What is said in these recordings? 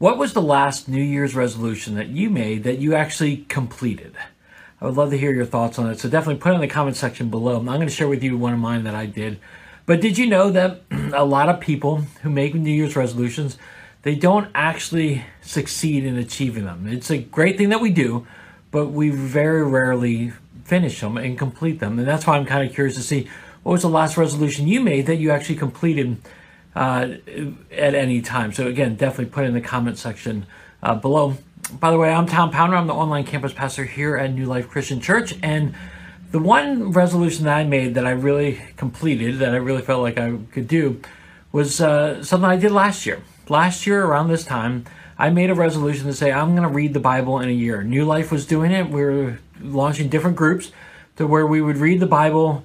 What was the last New Year's resolution that you made that you actually completed? I would love to hear your thoughts on it. So definitely put it in the comment section below. I'm going to share with you one of mine that I did. But did you know that a lot of people who make New Year's resolutions, they don't actually succeed in achieving them. It's a great thing that we do, but we very rarely finish them and complete them. And that's why I'm kind of curious to see what was the last resolution you made that you actually completed uh, at any time. So again, definitely put in the comment section uh, below. By the way, I'm Tom Pounder. I'm the online campus pastor here at New Life Christian Church. And the one resolution that I made that I really completed, that I really felt like I could do, was uh, something I did last year. Last year, around this time, I made a resolution to say I'm going to read the Bible in a year. New Life was doing it. We were launching different groups to where we would read the Bible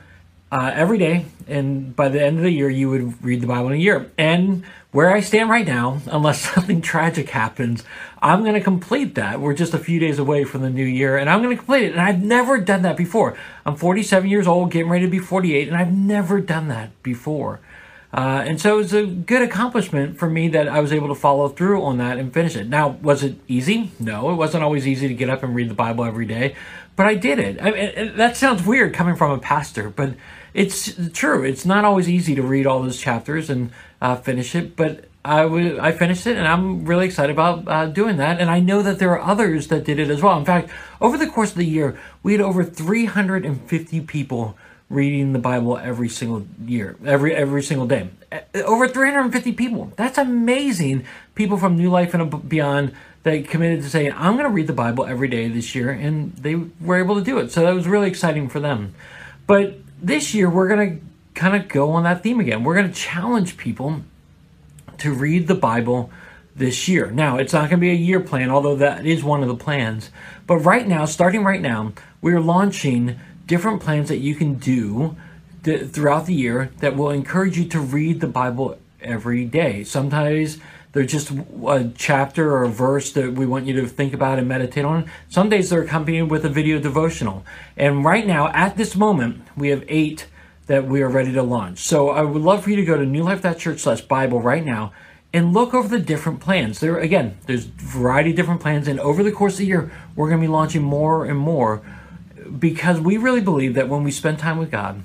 uh, every day, and by the end of the year, you would read the Bible in a year. And where I stand right now, unless something tragic happens, I'm going to complete that. We're just a few days away from the new year, and I'm going to complete it. And I've never done that before. I'm 47 years old, getting ready to be 48, and I've never done that before. Uh, and so it was a good accomplishment for me that I was able to follow through on that and finish it. Now, was it easy? No, it wasn't always easy to get up and read the Bible every day, but I did it. I mean, that sounds weird coming from a pastor, but it's true. It's not always easy to read all those chapters and uh, finish it, but I, w- I finished it and I'm really excited about uh, doing that. And I know that there are others that did it as well. In fact, over the course of the year, we had over 350 people reading the Bible every single year, every every single day. Eh, eh, over 350 people. That's amazing. People from New Life and Beyond that committed to saying, "I'm going to read the Bible every day this year," and they were able to do it. So that was really exciting for them. But this year, we're going to kind of go on that theme again. We're going to challenge people to read the Bible this year. Now, it's not going to be a year plan, although that is one of the plans. But right now, starting right now, we're launching different plans that you can do th- throughout the year that will encourage you to read the Bible every day. Sometimes they're just a chapter or a verse that we want you to think about and meditate on. Some days they're accompanied with a video devotional. And right now, at this moment, we have eight that we are ready to launch. So I would love for you to go to newlife.church slash Bible right now and look over the different plans. There again, there's a variety of different plans, and over the course of the year, we're going to be launching more and more because we really believe that when we spend time with God,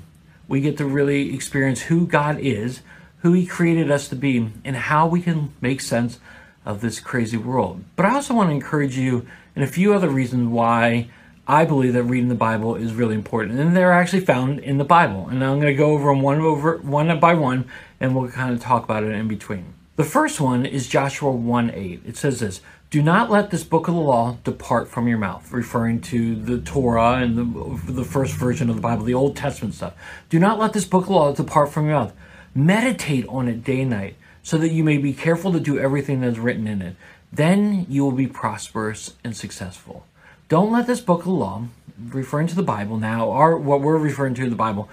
we get to really experience who God is, who He created us to be, and how we can make sense of this crazy world. But I also want to encourage you in a few other reasons why I believe that reading the Bible is really important, and they're actually found in the Bible. And I'm going to go over them one over one by one, and we'll kind of talk about it in between. The first one is Joshua 1 8. It says this Do not let this book of the law depart from your mouth, referring to the Torah and the, the first version of the Bible, the Old Testament stuff. Do not let this book of the law depart from your mouth. Meditate on it day and night, so that you may be careful to do everything that is written in it. Then you will be prosperous and successful. Don't let this book of the law, referring to the Bible now, or what we're referring to in the Bible,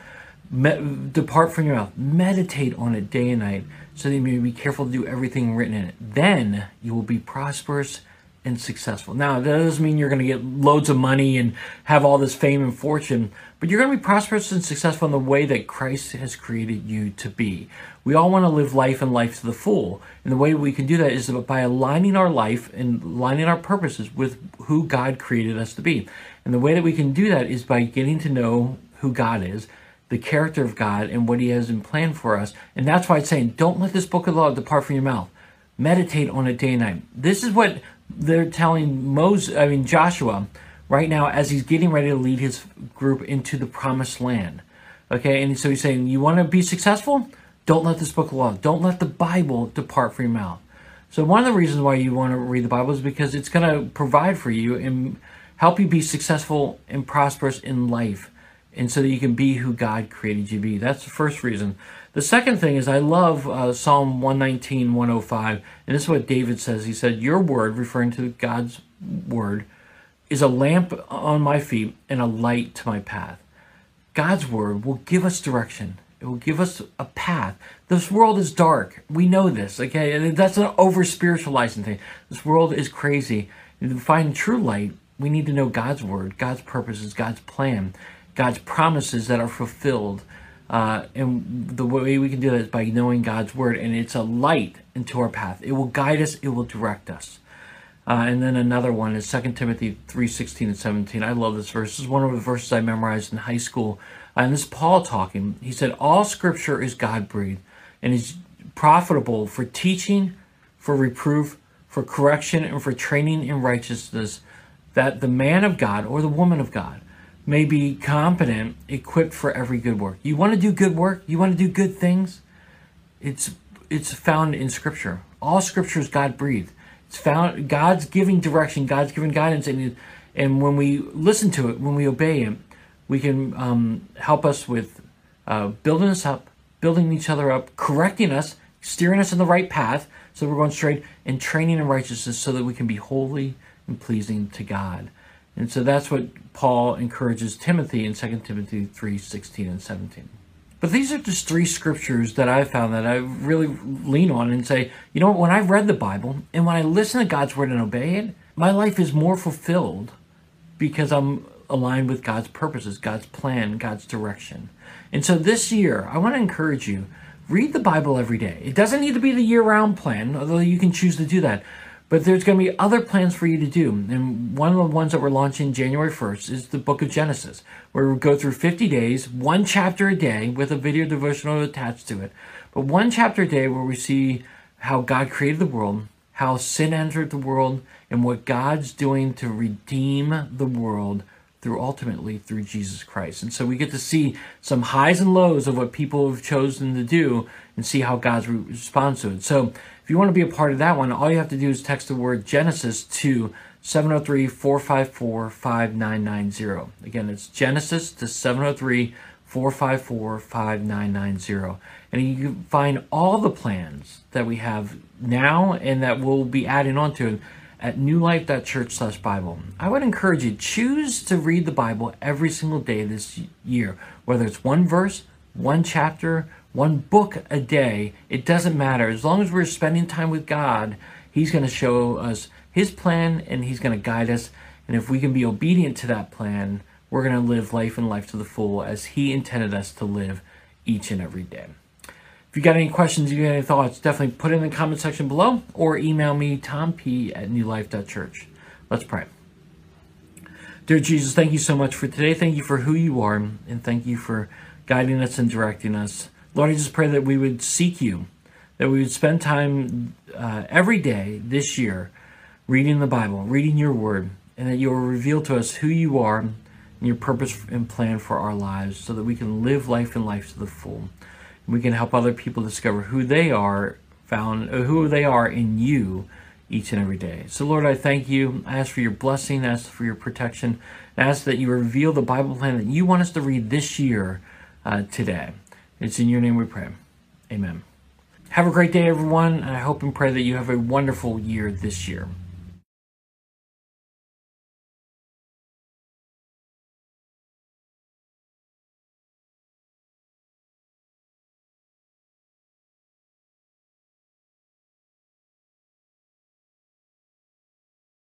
me- depart from your mouth. Meditate on it day and night so that you may be careful to do everything written in it. Then you will be prosperous and successful. Now, that doesn't mean you're going to get loads of money and have all this fame and fortune, but you're going to be prosperous and successful in the way that Christ has created you to be. We all want to live life and life to the full. And the way we can do that is by aligning our life and aligning our purposes with who God created us to be. And the way that we can do that is by getting to know who God is the character of God and what He has in plan for us. And that's why it's saying, don't let this book of the law depart from your mouth. Meditate on it day and night. This is what they're telling Moses, I mean Joshua, right now as he's getting ready to lead his group into the promised land. Okay, and so he's saying, you want to be successful? Don't let this book of law, don't let the Bible depart from your mouth. So one of the reasons why you want to read the Bible is because it's going to provide for you and help you be successful and prosperous in life and so that you can be who God created you to be. That's the first reason. The second thing is I love uh, Psalm 119, 105, and this is what David says. He said, Your word, referring to God's word, is a lamp on my feet and a light to my path. God's word will give us direction. It will give us a path. This world is dark. We know this, okay? And that's an over spiritualizing thing. This world is crazy. To find true light, we need to know God's word, God's purposes, God's plan. God's promises that are fulfilled Uh, and the way we can do that is by knowing God's word, and it's a light into our path. It will guide us. It will direct us. Uh, and then another one is 2 Timothy 3.16 and 17. I love this verse. This is one of the verses I memorized in high school. Uh, and this is Paul talking. He said, All scripture is God-breathed and is profitable for teaching, for reproof, for correction, and for training in righteousness, that the man of God or the woman of God may be competent, equipped for every good work. You want to do good work? You want to do good things? It's it's found in Scripture. All Scripture is God breathed. It's found God's giving direction, God's giving guidance, and and when we listen to it, when we obey Him, we can um, help us with uh, building us up, building each other up, correcting us, steering us in the right path, so we're going straight, and training in righteousness, so that we can be holy and pleasing to God. And so that's what Paul encourages Timothy in 2 Timothy 3 16 and 17. But these are just three scriptures that I found that I really lean on and say, you know, when I read the Bible and when I listen to God's word and obey it, my life is more fulfilled because I'm aligned with God's purposes, God's plan, God's direction. And so this year, I want to encourage you read the Bible every day. It doesn't need to be the year round plan, although you can choose to do that. But there's going to be other plans for you to do. And one of the ones that we're launching January 1st is the book of Genesis, where we go through 50 days, one chapter a day with a video devotional attached to it. But one chapter a day where we see how God created the world, how sin entered the world, and what God's doing to redeem the world through ultimately through Jesus Christ. And so we get to see some highs and lows of what people have chosen to do and see how God's responds to it. So if you want to be a part of that one, all you have to do is text the word Genesis to 703 454 5990. Again, it's Genesis to 703 454 5990. And you can find all the plans that we have now and that we'll be adding on to at newlife.church slash Bible. I would encourage you, choose to read the Bible every single day this year, whether it's one verse, one chapter, one book a day, it doesn't matter. As long as we're spending time with God, He's going to show us His plan and He's going to guide us. And if we can be obedient to that plan, we're going to live life and life to the full as He intended us to live each and every day. If you got any questions, you got any thoughts, definitely put it in the comment section below or email me, Tom P at newlife.church. Let's pray. Dear Jesus, thank you so much for today. Thank you for who you are, and thank you for guiding us and directing us. Lord, I just pray that we would seek you, that we would spend time uh, every day this year reading the Bible, reading your word, and that you will reveal to us who you are and your purpose and plan for our lives so that we can live life and life to the full. We can help other people discover who they are found uh, who they are in you each and every day. So Lord, I thank you. I ask for your blessing, I ask for your protection. I ask that you reveal the Bible plan that you want us to read this year uh, today. It's in your name we pray. Amen. Have a great day, everyone, and I hope and pray that you have a wonderful year this year.